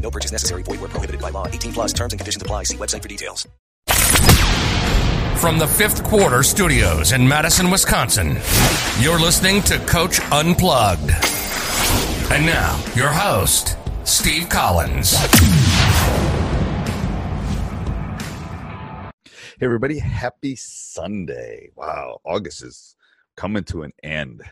No purchase necessary. Void where prohibited by law. 18 plus terms and conditions apply. See website for details. From the fifth quarter studios in Madison, Wisconsin, you're listening to Coach Unplugged. And now, your host, Steve Collins. Hey, everybody. Happy Sunday. Wow. August is coming to an end.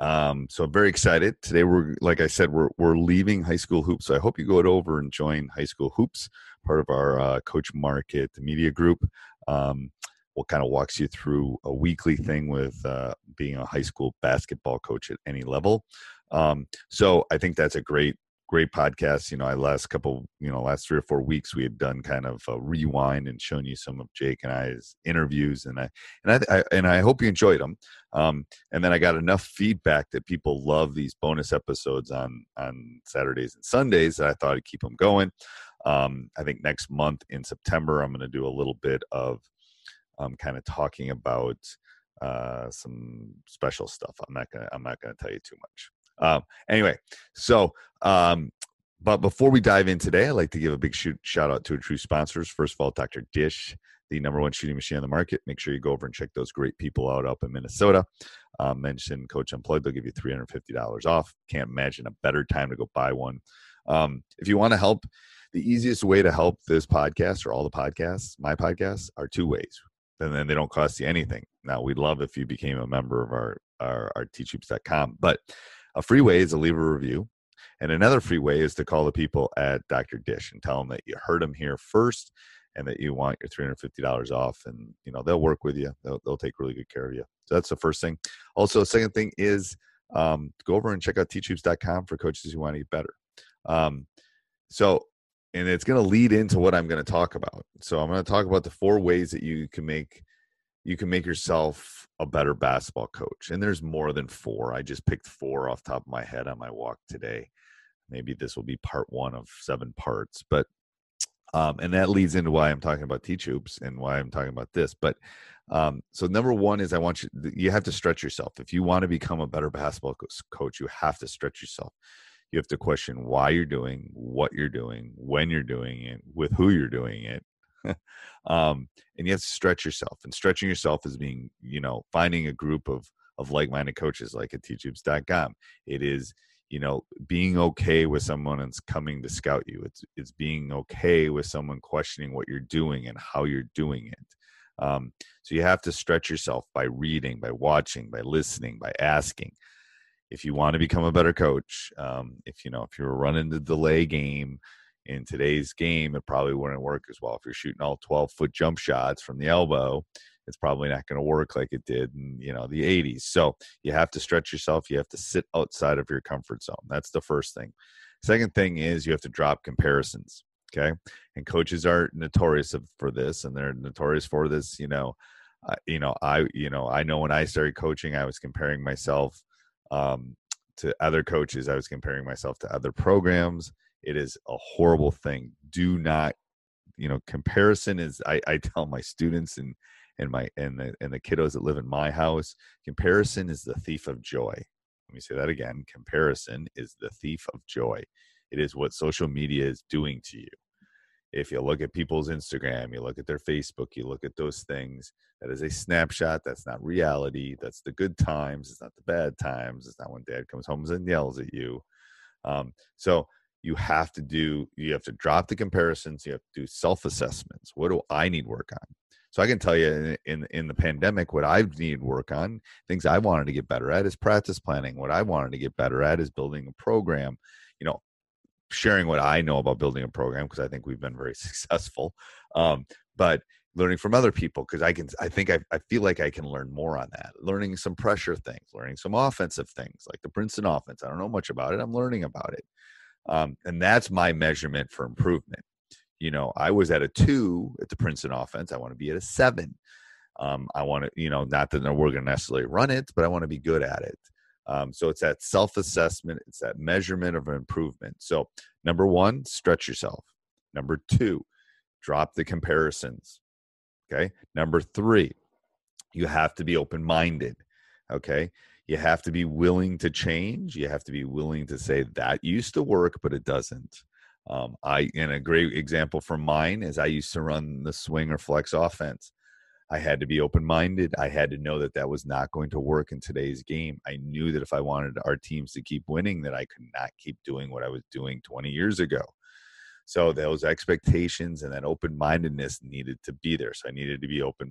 Um, so I'm very excited. Today we're like I said, we're we're leaving high school hoops. So I hope you go over and join high school hoops, part of our uh, coach market media group. Um, what kind of walks you through a weekly thing with uh, being a high school basketball coach at any level. Um, so I think that's a great great podcast. You know, I last couple, you know, last three or four weeks we had done kind of a rewind and shown you some of Jake and I's interviews, and I and I, I and I hope you enjoyed them. Um, and then I got enough feedback that people love these bonus episodes on on Saturdays and Sundays that I thought I'd keep them going. Um, I think next month in September I'm going to do a little bit of um, kind of talking about uh, some special stuff. I'm not gonna I'm not gonna tell you too much. Um, anyway, so um, but before we dive in today, I'd like to give a big shoot, shout out to our true sponsors. First of all, Dr. Dish, the number one shooting machine on the market. Make sure you go over and check those great people out up in Minnesota. Uh, mention Coach Unplugged, they'll give you $350 off. Can't imagine a better time to go buy one. Um, if you want to help, the easiest way to help this podcast or all the podcasts, my podcasts, are two ways. And then they don't cost you anything. Now, we'd love if you became a member of our, our, our teachhoops.com. But a free way is to leave a review. And another free way is to call the people at Dr. Dish and tell them that you heard them here first and that you want your $350 off and you know they'll work with you they'll, they'll take really good care of you so that's the first thing also second thing is um, go over and check out teachhoops.com for coaches who want to get better um, so and it's going to lead into what i'm going to talk about so i'm going to talk about the four ways that you can make you can make yourself a better basketball coach and there's more than four. I just picked four off top of my head on my walk today. Maybe this will be part one of seven parts but um, and that leads into why i'm talking about teach hoops and why i'm talking about this but um, so number one is i want you you have to stretch yourself. If you want to become a better basketball coach you have to stretch yourself. You have to question why you're doing what you're doing when you're doing it with who you're doing it um, and you have to stretch yourself and stretching yourself is being you know finding a group of of like-minded coaches like at teachhoops.com it is you know being okay with someone that's coming to scout you. It's it's being okay with someone questioning what you're doing and how you're doing it. Um, so you have to stretch yourself by reading by watching by listening by asking. If you want to become a better coach um, if you know if you're running the delay game in today's game it probably wouldn't work as well. If you're shooting all 12 foot jump shots from the elbow it's probably not going to work like it did in you know the 80s so you have to stretch yourself you have to sit outside of your comfort zone. That's the first thing. Second thing is you have to drop comparisons okay? And coaches are notorious for this and they're notorious for this you know uh, you know i you know i know when i started coaching i was comparing myself um, to other coaches. I was comparing myself to other programs it is a horrible thing do not you know, comparison is I, I tell my students and and my and the and the kiddos that live in my house, comparison is the thief of joy. Let me say that again. Comparison is the thief of joy. It is what social media is doing to you. If you look at people's Instagram, you look at their Facebook, you look at those things, that is a snapshot. That's not reality. That's the good times. It's not the bad times. It's not when dad comes home and yells at you. Um, so you have to do, you have to drop the comparisons. You have to do self assessments. What do I need work on? So I can tell you in, in, in the pandemic, what I've needed work on, things I wanted to get better at is practice planning. What I wanted to get better at is building a program. You know, sharing what I know about building a program because I think we've been very successful. Um, but learning from other people because I can I think I, I feel like I can learn more on that. Learning some pressure things, learning some offensive things like the Princeton offense. I don't know much about it. I'm learning about it. Um, and that's my measurement for improvement. You know, I was at a two at the Princeton offense. I want to be at a seven. Um, I want to, you know, not that we're going to necessarily run it, but I want to be good at it. Um, so it's that self assessment, it's that measurement of improvement. So, number one, stretch yourself. Number two, drop the comparisons. Okay. Number three, you have to be open minded. Okay. You have to be willing to change. You have to be willing to say that used to work, but it doesn't. Um, I, and a great example from mine is I used to run the swing or flex offense. I had to be open minded. I had to know that that was not going to work in today's game. I knew that if I wanted our teams to keep winning, that I could not keep doing what I was doing 20 years ago. So those expectations and that open mindedness needed to be there. So I needed to be open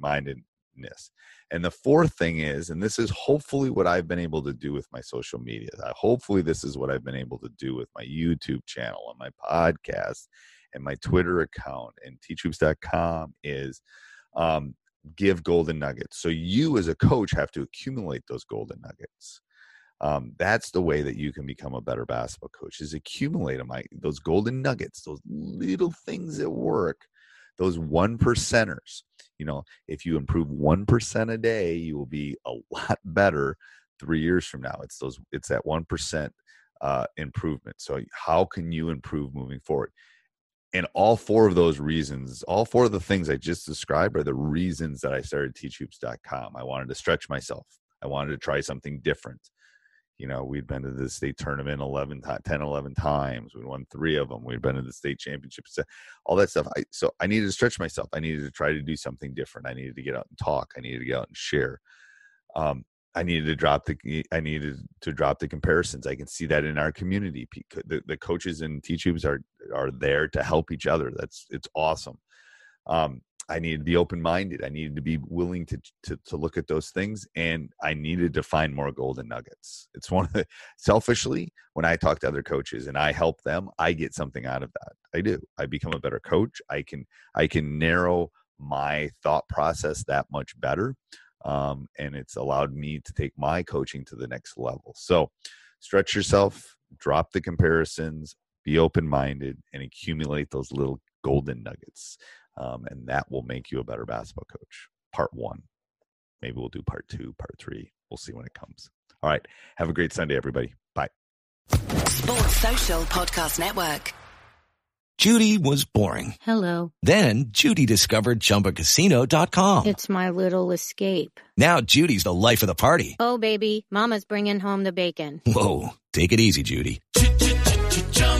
And the fourth thing is, and this is hopefully what I've been able to do with my social media. Hopefully, this is what I've been able to do with my YouTube channel and my podcast and my Twitter account and teachhoops.com is um, give golden nuggets. So you as a coach have to accumulate those golden nuggets. Um, that's the way that you can become a better basketball coach is accumulate them like those golden nuggets those little things that work those one percenters you know if you improve one percent a day you will be a lot better three years from now it's those it's that one percent uh, improvement so how can you improve moving forward and all four of those reasons, all four of the things I just described are the reasons that I started teachhoops.com. I wanted to stretch myself. I wanted to try something different. You know, we'd been to the state tournament 11, 10, 11 times. We won three of them. We'd been to the state championships, all that stuff. I, so I needed to stretch myself. I needed to try to do something different. I needed to get out and talk. I needed to get out and share. Um, I needed to drop the I needed to drop the comparisons. I can see that in our community. The, the coaches and teachers are are there to help each other. That's it's awesome. Um, I needed to be open minded. I needed to be willing to, to to look at those things, and I needed to find more golden nuggets. It's one of the selfishly when I talk to other coaches and I help them, I get something out of that. I do. I become a better coach. I can I can narrow my thought process that much better um, and it's allowed me to take my coaching to the next level. So, stretch yourself, drop the comparisons, be open minded, and accumulate those little golden nuggets. Um, and that will make you a better basketball coach. Part one. Maybe we'll do part two, part three. We'll see when it comes. All right. Have a great Sunday, everybody. Bye. Sports Social Podcast Network. Judy was boring. Hello. Then Judy discovered chumbacasino.com. It's my little escape. Now Judy's the life of the party. Oh, baby. Mama's bringing home the bacon. Whoa. Take it easy, Judy.